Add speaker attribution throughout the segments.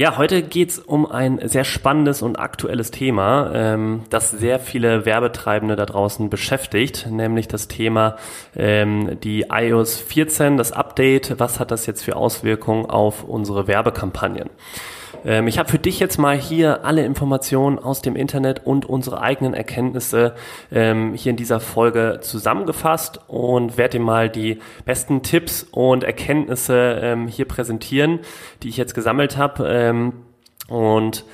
Speaker 1: Ja, heute geht's um ein sehr spannendes und aktuelles Thema, ähm, das sehr viele Werbetreibende da draußen beschäftigt, nämlich das Thema ähm, die iOS 14, das Update. Was hat das jetzt für Auswirkungen auf unsere Werbekampagnen? Ähm, ich habe für dich jetzt mal hier alle Informationen aus dem Internet und unsere eigenen Erkenntnisse ähm, hier in dieser Folge zusammengefasst und werde dir mal die besten Tipps und Erkenntnisse ähm, hier präsentieren, die ich jetzt gesammelt habe. Ähm, und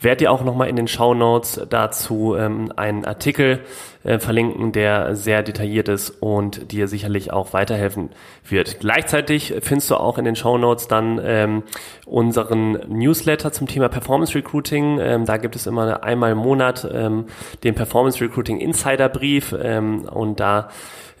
Speaker 1: werde dir auch nochmal in den Show Notes dazu ähm, einen Artikel äh, verlinken, der sehr detailliert ist und dir sicherlich auch weiterhelfen wird. Gleichzeitig findest du auch in den Show Notes dann ähm, unseren Newsletter zum Thema Performance Recruiting. Ähm, da gibt es immer einmal im Monat ähm, den Performance Recruiting Insider Brief ähm, und da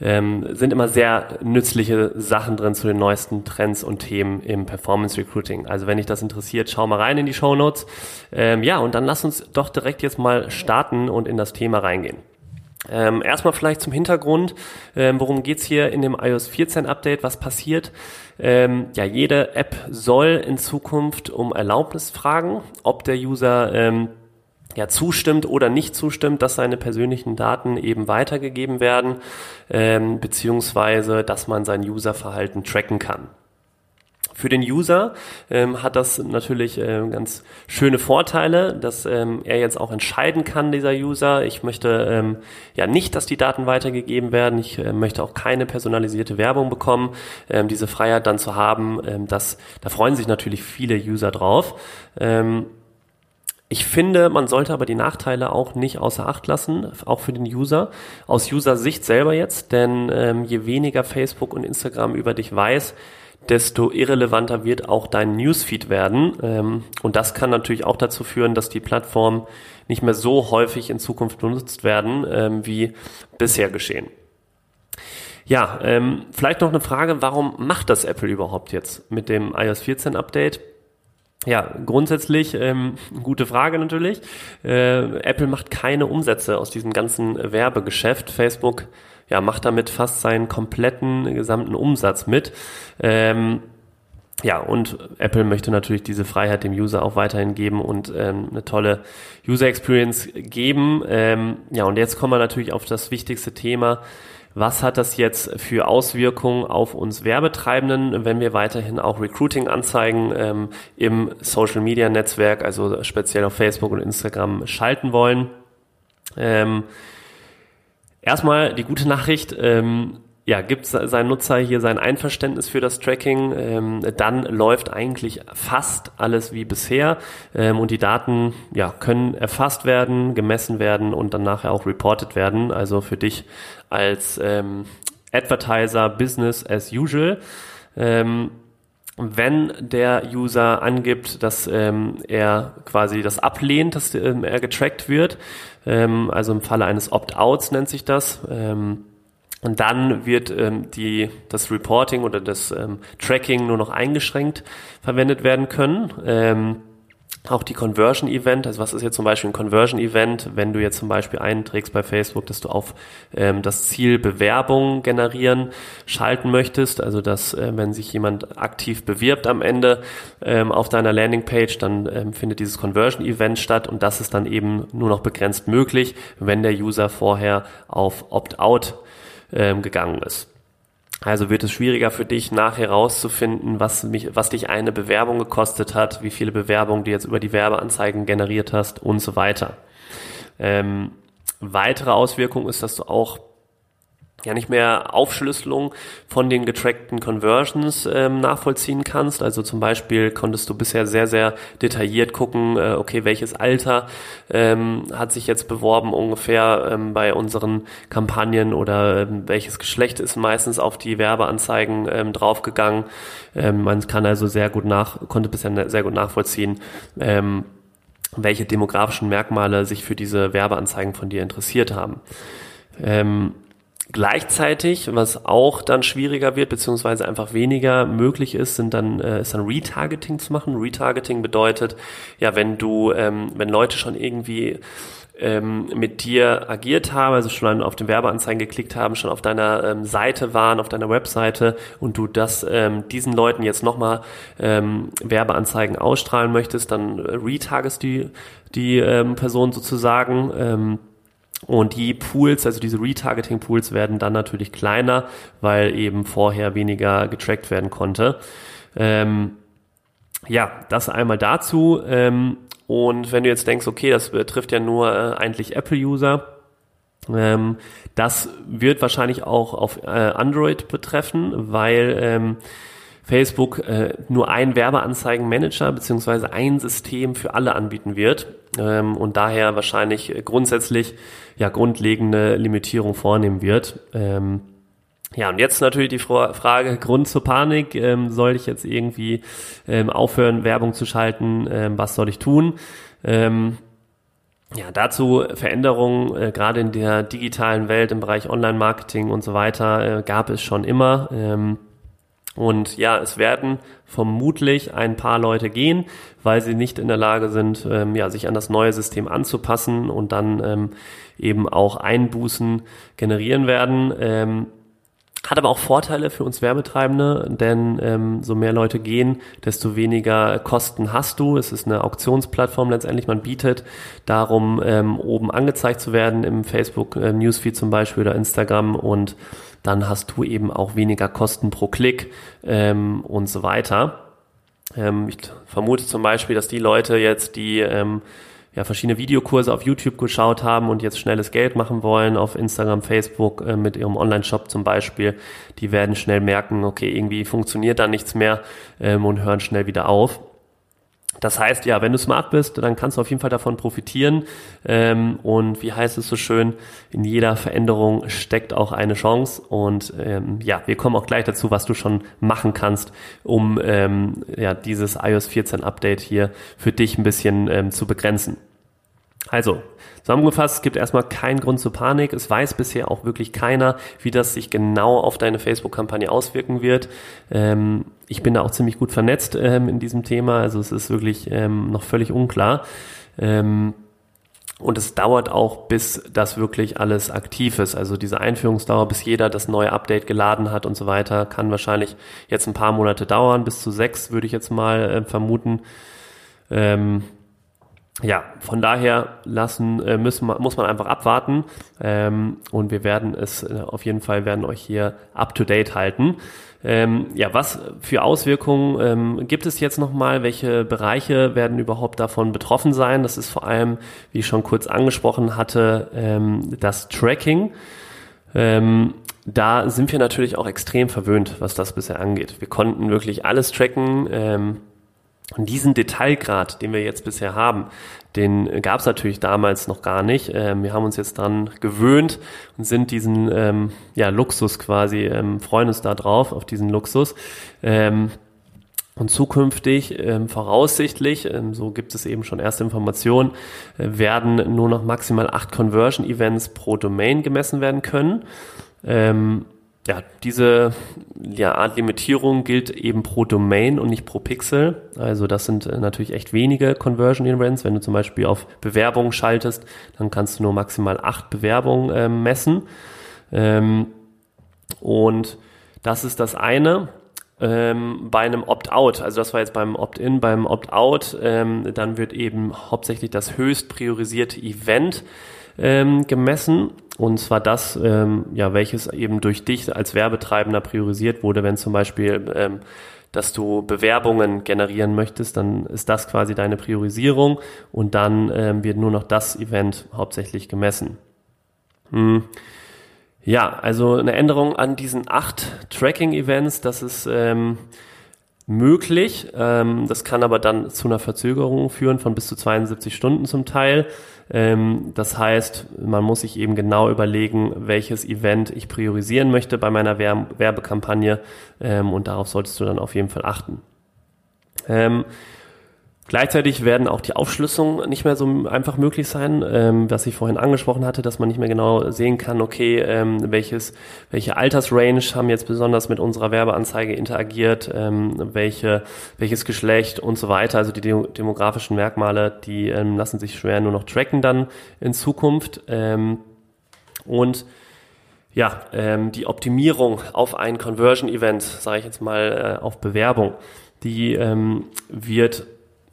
Speaker 1: ähm, sind immer sehr nützliche Sachen drin zu den neuesten Trends und Themen im Performance Recruiting. Also wenn dich das interessiert, schau mal rein in die Show Notes. Ähm, ja, und dann lass uns doch direkt jetzt mal starten und in das Thema reingehen. Ähm, erstmal vielleicht zum Hintergrund, ähm, worum geht's hier in dem iOS 14 Update, was passiert? Ähm, ja, jede App soll in Zukunft um Erlaubnis fragen, ob der User ähm, ja, zustimmt oder nicht zustimmt, dass seine persönlichen Daten eben weitergegeben werden, ähm, beziehungsweise dass man sein Userverhalten tracken kann. Für den User ähm, hat das natürlich äh, ganz schöne Vorteile, dass ähm, er jetzt auch entscheiden kann, dieser User. Ich möchte ähm, ja nicht, dass die Daten weitergegeben werden. Ich äh, möchte auch keine personalisierte Werbung bekommen. Ähm, diese Freiheit dann zu haben, ähm, das, da freuen sich natürlich viele User drauf. Ähm, ich finde, man sollte aber die Nachteile auch nicht außer Acht lassen, auch für den User, aus User-Sicht selber jetzt, denn ähm, je weniger Facebook und Instagram über dich weiß, desto irrelevanter wird auch dein Newsfeed werden. Ähm, und das kann natürlich auch dazu führen, dass die Plattformen nicht mehr so häufig in Zukunft benutzt werden, ähm, wie bisher geschehen. Ja, ähm, vielleicht noch eine Frage, warum macht das Apple überhaupt jetzt mit dem iOS 14 Update? Ja, grundsätzlich ähm, gute Frage natürlich. Äh, Apple macht keine Umsätze aus diesem ganzen Werbegeschäft. Facebook ja, macht damit fast seinen kompletten gesamten Umsatz mit. Ähm, ja, und Apple möchte natürlich diese Freiheit dem User auch weiterhin geben und ähm, eine tolle User Experience geben. Ähm, ja, und jetzt kommen wir natürlich auf das wichtigste Thema was hat das jetzt für Auswirkungen auf uns Werbetreibenden, wenn wir weiterhin auch Recruiting-Anzeigen ähm, im Social-Media-Netzwerk, also speziell auf Facebook und Instagram, schalten wollen? Ähm, erstmal die gute Nachricht, ähm, ja, gibt sein Nutzer hier sein Einverständnis für das Tracking, ähm, dann läuft eigentlich fast alles wie bisher ähm, und die Daten ja, können erfasst werden, gemessen werden und dann nachher auch reported werden. Also für dich als ähm, Advertiser Business as usual. Ähm, wenn der User angibt, dass ähm, er quasi das ablehnt, dass ähm, er getrackt wird, ähm, also im Falle eines Opt-outs nennt sich das, ähm, und dann wird ähm, die, das Reporting oder das ähm, Tracking nur noch eingeschränkt verwendet werden können. Auch die Conversion Event, also was ist jetzt zum Beispiel ein Conversion Event, wenn du jetzt zum Beispiel einträgst bei Facebook, dass du auf ähm, das Ziel Bewerbung generieren schalten möchtest, also dass äh, wenn sich jemand aktiv bewirbt am Ende ähm, auf deiner Landingpage, dann ähm, findet dieses Conversion Event statt und das ist dann eben nur noch begrenzt möglich, wenn der User vorher auf Opt-out ähm, gegangen ist. Also wird es schwieriger für dich, nachher rauszufinden, was, mich, was dich eine Bewerbung gekostet hat, wie viele Bewerbungen du jetzt über die Werbeanzeigen generiert hast und so weiter. Ähm, weitere Auswirkung ist, dass du auch ja nicht mehr Aufschlüsselung von den getrackten Conversions ähm, nachvollziehen kannst. Also zum Beispiel konntest du bisher sehr, sehr detailliert gucken, äh, okay, welches Alter ähm, hat sich jetzt beworben ungefähr ähm, bei unseren Kampagnen oder ähm, welches Geschlecht ist meistens auf die Werbeanzeigen ähm, draufgegangen. Ähm, man kann also sehr gut nach, konnte bisher sehr gut nachvollziehen, ähm, welche demografischen Merkmale sich für diese Werbeanzeigen von dir interessiert haben. Ähm, Gleichzeitig, was auch dann schwieriger wird, beziehungsweise einfach weniger möglich ist, sind dann, äh, ist dann Retargeting zu machen. Retargeting bedeutet, ja, wenn du, ähm, wenn Leute schon irgendwie ähm, mit dir agiert haben, also schon auf den Werbeanzeigen geklickt haben, schon auf deiner ähm, Seite waren, auf deiner Webseite und du das ähm, diesen Leuten jetzt nochmal ähm, Werbeanzeigen ausstrahlen möchtest, dann äh, retargest die die ähm, Person sozusagen. Ähm, und die Pools, also diese Retargeting-Pools werden dann natürlich kleiner, weil eben vorher weniger getrackt werden konnte. Ähm, ja, das einmal dazu. Ähm, und wenn du jetzt denkst, okay, das betrifft ja nur äh, eigentlich Apple-User, ähm, das wird wahrscheinlich auch auf äh, Android betreffen, weil ähm, Facebook äh, nur ein Werbeanzeigenmanager beziehungsweise ein System für alle anbieten wird ähm, und daher wahrscheinlich grundsätzlich ja grundlegende Limitierung vornehmen wird. Ähm, ja, und jetzt natürlich die Frage, Grund zur Panik, ähm, soll ich jetzt irgendwie ähm, aufhören, Werbung zu schalten, ähm, was soll ich tun? Ähm, ja, dazu Veränderungen, äh, gerade in der digitalen Welt im Bereich Online-Marketing und so weiter, äh, gab es schon immer. Ähm, und ja, es werden vermutlich ein paar Leute gehen, weil sie nicht in der Lage sind, ähm, ja, sich an das neue System anzupassen und dann ähm, eben auch Einbußen generieren werden. Ähm, hat aber auch Vorteile für uns Werbetreibende, denn ähm, so mehr Leute gehen, desto weniger Kosten hast du. Es ist eine Auktionsplattform letztendlich. Man bietet darum, ähm, oben angezeigt zu werden im Facebook äh, Newsfeed zum Beispiel oder Instagram und dann hast du eben auch weniger Kosten pro Klick ähm, und so weiter. Ähm, ich vermute zum Beispiel, dass die Leute jetzt, die ähm, ja, verschiedene Videokurse auf YouTube geschaut haben und jetzt schnelles Geld machen wollen auf Instagram, Facebook äh, mit ihrem Online-Shop zum Beispiel, die werden schnell merken, okay, irgendwie funktioniert da nichts mehr ähm, und hören schnell wieder auf. Das heißt, ja, wenn du smart bist, dann kannst du auf jeden Fall davon profitieren. Ähm, und wie heißt es so schön, in jeder Veränderung steckt auch eine Chance. Und ähm, ja, wir kommen auch gleich dazu, was du schon machen kannst, um ähm, ja, dieses iOS 14 Update hier für dich ein bisschen ähm, zu begrenzen. Also, zusammengefasst, es gibt erstmal keinen Grund zur Panik. Es weiß bisher auch wirklich keiner, wie das sich genau auf deine Facebook-Kampagne auswirken wird. Ähm, ich bin da auch ziemlich gut vernetzt ähm, in diesem Thema, also es ist wirklich ähm, noch völlig unklar. Ähm, und es dauert auch, bis das wirklich alles aktiv ist. Also diese Einführungsdauer, bis jeder das neue Update geladen hat und so weiter, kann wahrscheinlich jetzt ein paar Monate dauern, bis zu sechs würde ich jetzt mal äh, vermuten. Ähm, ja, von daher lassen äh, müssen muss man einfach abwarten ähm, und wir werden es äh, auf jeden Fall werden euch hier up to date halten. Ähm, ja, was für Auswirkungen ähm, gibt es jetzt nochmal? Welche Bereiche werden überhaupt davon betroffen sein? Das ist vor allem, wie ich schon kurz angesprochen hatte, ähm, das Tracking. Ähm, da sind wir natürlich auch extrem verwöhnt, was das bisher angeht. Wir konnten wirklich alles tracken. Ähm, und diesen Detailgrad, den wir jetzt bisher haben, den gab es natürlich damals noch gar nicht. Ähm, wir haben uns jetzt dran gewöhnt und sind diesen ähm, ja, Luxus quasi, ähm, freuen uns da drauf, auf diesen Luxus. Ähm, und zukünftig, ähm, voraussichtlich, ähm, so gibt es eben schon erste Informationen, äh, werden nur noch maximal acht Conversion-Events pro Domain gemessen werden können. Ähm, ja, diese ja, Art Limitierung gilt eben pro Domain und nicht pro Pixel. Also das sind äh, natürlich echt wenige Conversion Events. Wenn du zum Beispiel auf Bewerbungen schaltest, dann kannst du nur maximal acht Bewerbungen äh, messen. Ähm, und das ist das eine. Ähm, bei einem Opt-out, also das war jetzt beim Opt-in, beim Opt-out, ähm, dann wird eben hauptsächlich das höchst priorisierte Event ähm, gemessen. Und zwar das, ähm, ja, welches eben durch dich als Werbetreibender priorisiert wurde, wenn zum Beispiel ähm, dass du Bewerbungen generieren möchtest, dann ist das quasi deine Priorisierung und dann ähm, wird nur noch das Event hauptsächlich gemessen. Hm. Ja, also eine Änderung an diesen acht Tracking-Events, das ist ähm, möglich. Ähm, das kann aber dann zu einer Verzögerung führen von bis zu 72 Stunden zum Teil. Ähm, das heißt, man muss sich eben genau überlegen, welches Event ich priorisieren möchte bei meiner Werbekampagne ähm, und darauf solltest du dann auf jeden Fall achten. Ähm, Gleichzeitig werden auch die Aufschlüsselungen nicht mehr so einfach möglich sein, ähm, was ich vorhin angesprochen hatte, dass man nicht mehr genau sehen kann, okay, ähm, welches, welche Altersrange haben jetzt besonders mit unserer Werbeanzeige interagiert, ähm, welche, welches Geschlecht und so weiter. Also die demografischen Merkmale, die ähm, lassen sich schwer nur noch tracken dann in Zukunft. Ähm, und ja, ähm, die Optimierung auf ein Conversion-Event, sage ich jetzt mal äh, auf Bewerbung, die ähm, wird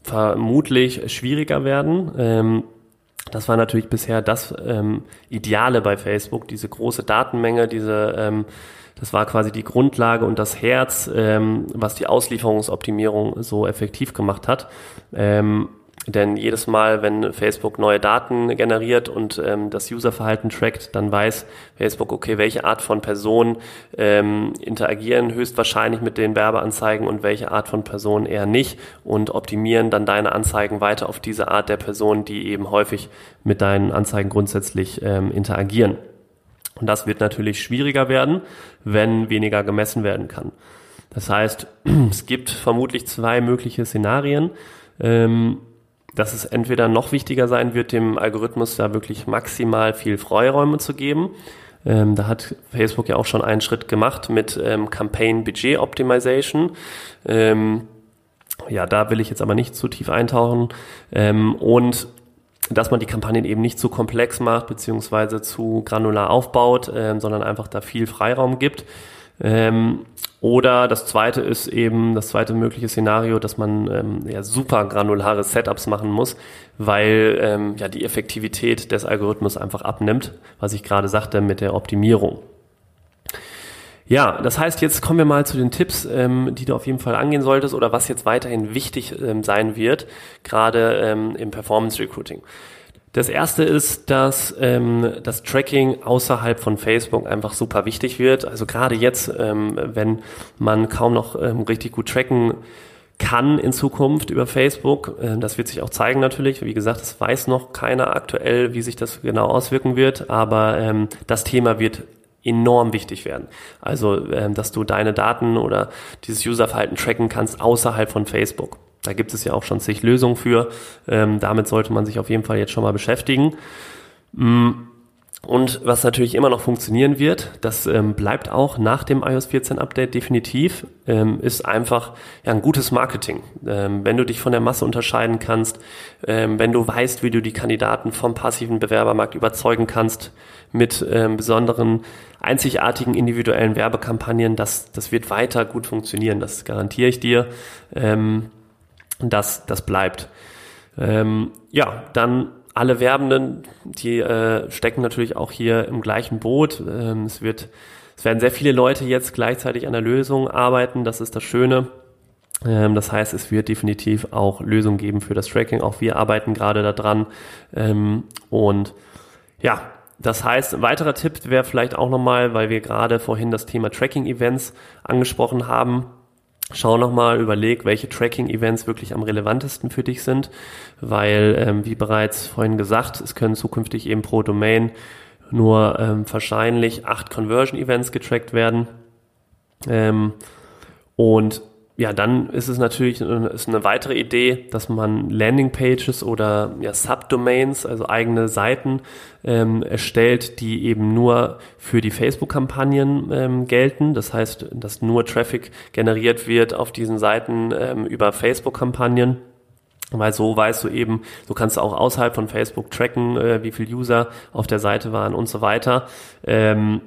Speaker 1: vermutlich schwieriger werden. Ähm, das war natürlich bisher das ähm, Ideale bei Facebook, diese große Datenmenge, diese ähm, das war quasi die Grundlage und das Herz, ähm, was die Auslieferungsoptimierung so effektiv gemacht hat. Ähm, denn jedes Mal, wenn Facebook neue Daten generiert und ähm, das Userverhalten trackt, dann weiß Facebook, okay, welche Art von Personen ähm, interagieren höchstwahrscheinlich mit den Werbeanzeigen und welche Art von Personen eher nicht und optimieren dann deine Anzeigen weiter auf diese Art der Personen, die eben häufig mit deinen Anzeigen grundsätzlich ähm, interagieren. Und das wird natürlich schwieriger werden, wenn weniger gemessen werden kann. Das heißt, es gibt vermutlich zwei mögliche Szenarien. Ähm, dass es entweder noch wichtiger sein wird, dem Algorithmus da wirklich maximal viel Freiräume zu geben. Ähm, da hat Facebook ja auch schon einen Schritt gemacht mit ähm, Campaign Budget Optimization. Ähm, ja, da will ich jetzt aber nicht zu tief eintauchen. Ähm, und dass man die Kampagnen eben nicht zu komplex macht, beziehungsweise zu granular aufbaut, ähm, sondern einfach da viel Freiraum gibt. Ähm, oder das zweite ist eben, das zweite mögliche Szenario, dass man ähm, ja, super granulare Setups machen muss, weil ähm, ja die Effektivität des Algorithmus einfach abnimmt, was ich gerade sagte mit der Optimierung. Ja, das heißt, jetzt kommen wir mal zu den Tipps, ähm, die du auf jeden Fall angehen solltest oder was jetzt weiterhin wichtig ähm, sein wird, gerade ähm, im Performance Recruiting. Das erste ist, dass ähm, das Tracking außerhalb von Facebook einfach super wichtig wird. Also gerade jetzt, ähm, wenn man kaum noch ähm, richtig gut tracken kann in Zukunft über Facebook. Äh, das wird sich auch zeigen natürlich. Wie gesagt, es weiß noch keiner aktuell, wie sich das genau auswirken wird, aber ähm, das Thema wird enorm wichtig werden. Also, ähm, dass du deine Daten oder dieses Userverhalten tracken kannst außerhalb von Facebook. Da gibt es ja auch schon zig Lösungen für. Ähm, damit sollte man sich auf jeden Fall jetzt schon mal beschäftigen. Mm. Und was natürlich immer noch funktionieren wird, das ähm, bleibt auch nach dem iOS 14 Update definitiv, ähm, ist einfach ja, ein gutes Marketing. Ähm, wenn du dich von der Masse unterscheiden kannst, ähm, wenn du weißt, wie du die Kandidaten vom passiven Bewerbermarkt überzeugen kannst mit ähm, besonderen, einzigartigen individuellen Werbekampagnen, das, das wird weiter gut funktionieren, das garantiere ich dir. Das, das bleibt. Ähm, ja, dann alle Werbenden, die äh, stecken natürlich auch hier im gleichen Boot. Ähm, es wird, es werden sehr viele Leute jetzt gleichzeitig an der Lösung arbeiten. Das ist das Schöne. Ähm, das heißt, es wird definitiv auch Lösungen geben für das Tracking. Auch wir arbeiten gerade daran. Ähm, und ja, das heißt, ein weiterer Tipp wäre vielleicht auch nochmal, weil wir gerade vorhin das Thema Tracking-Events angesprochen haben Schau nochmal, überleg, welche Tracking-Events wirklich am relevantesten für dich sind, weil, ähm, wie bereits vorhin gesagt, es können zukünftig eben pro Domain nur ähm, wahrscheinlich acht Conversion-Events getrackt werden. Ähm, und ja, dann ist es natürlich ist eine weitere Idee, dass man Landingpages oder ja, Subdomains, also eigene Seiten ähm, erstellt, die eben nur für die Facebook-Kampagnen ähm, gelten. Das heißt, dass nur Traffic generiert wird auf diesen Seiten ähm, über Facebook-Kampagnen. Weil so weißt du eben, so kannst du auch außerhalb von Facebook tracken, äh, wie viele User auf der Seite waren und so weiter. Ähm,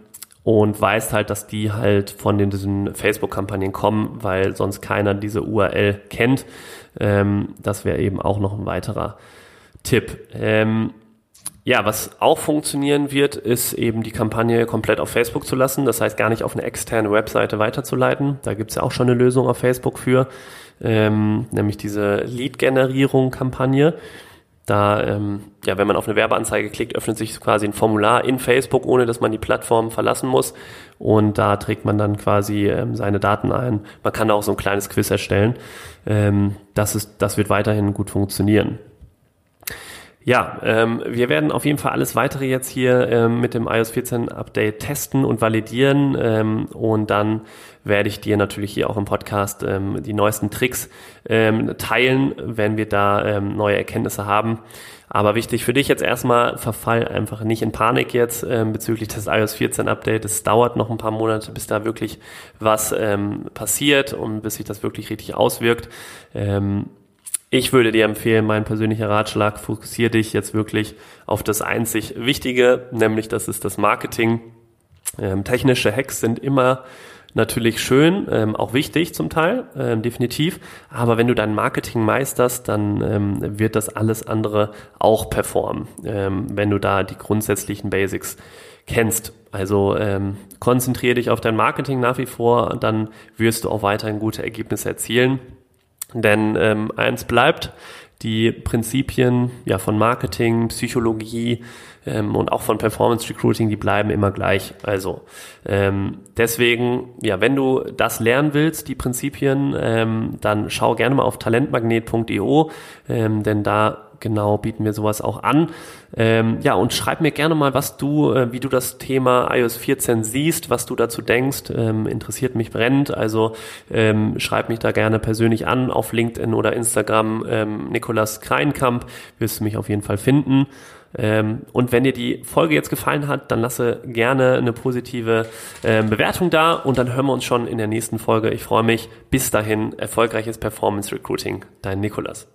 Speaker 1: und weißt halt, dass die halt von den, diesen Facebook-Kampagnen kommen, weil sonst keiner diese URL kennt. Ähm, das wäre eben auch noch ein weiterer Tipp. Ähm, ja, was auch funktionieren wird, ist eben die Kampagne komplett auf Facebook zu lassen. Das heißt, gar nicht auf eine externe Webseite weiterzuleiten. Da gibt's ja auch schon eine Lösung auf Facebook für, ähm, nämlich diese Lead-Generierung-Kampagne. Da, ähm, ja, wenn man auf eine Werbeanzeige klickt, öffnet sich quasi ein Formular in Facebook, ohne dass man die Plattform verlassen muss. Und da trägt man dann quasi ähm, seine Daten ein. Man kann da auch so ein kleines Quiz erstellen. Ähm, das, ist, das wird weiterhin gut funktionieren. Ja, ähm, wir werden auf jeden Fall alles weitere jetzt hier ähm, mit dem iOS 14 Update testen und validieren ähm, und dann werde ich dir natürlich hier auch im Podcast ähm, die neuesten Tricks ähm, teilen, wenn wir da ähm, neue Erkenntnisse haben. Aber wichtig für dich jetzt erstmal, verfall einfach nicht in Panik jetzt ähm, bezüglich des iOS 14 Update. Es dauert noch ein paar Monate, bis da wirklich was ähm, passiert und bis sich das wirklich richtig auswirkt. Ähm, ich würde dir empfehlen, mein persönlicher Ratschlag, fokussiere dich jetzt wirklich auf das einzig Wichtige, nämlich das ist das Marketing. Ähm, technische Hacks sind immer natürlich schön, ähm, auch wichtig zum Teil, ähm, definitiv. Aber wenn du dein Marketing meisterst, dann ähm, wird das alles andere auch performen, ähm, wenn du da die grundsätzlichen Basics kennst. Also ähm, konzentriere dich auf dein Marketing nach wie vor, dann wirst du auch weiterhin gute Ergebnisse erzielen. Denn ähm, eins bleibt, die Prinzipien ja, von Marketing, Psychologie ähm, und auch von Performance Recruiting, die bleiben immer gleich. Also ähm, deswegen, ja, wenn du das lernen willst, die Prinzipien, ähm, dann schau gerne mal auf talentmagnet.io, ähm, denn da genau bieten wir sowas auch an. Ähm, ja, und schreib mir gerne mal, was du, äh, wie du das Thema iOS 14 siehst, was du dazu denkst. Ähm, interessiert mich brennend. Also ähm, schreib mich da gerne persönlich an auf LinkedIn oder Instagram. Ähm, Nikolas Kreinkamp wirst du mich auf jeden Fall finden. Ähm, und wenn dir die Folge jetzt gefallen hat, dann lasse gerne eine positive äh, Bewertung da und dann hören wir uns schon in der nächsten Folge. Ich freue mich. Bis dahin, erfolgreiches Performance Recruiting. Dein Nikolas.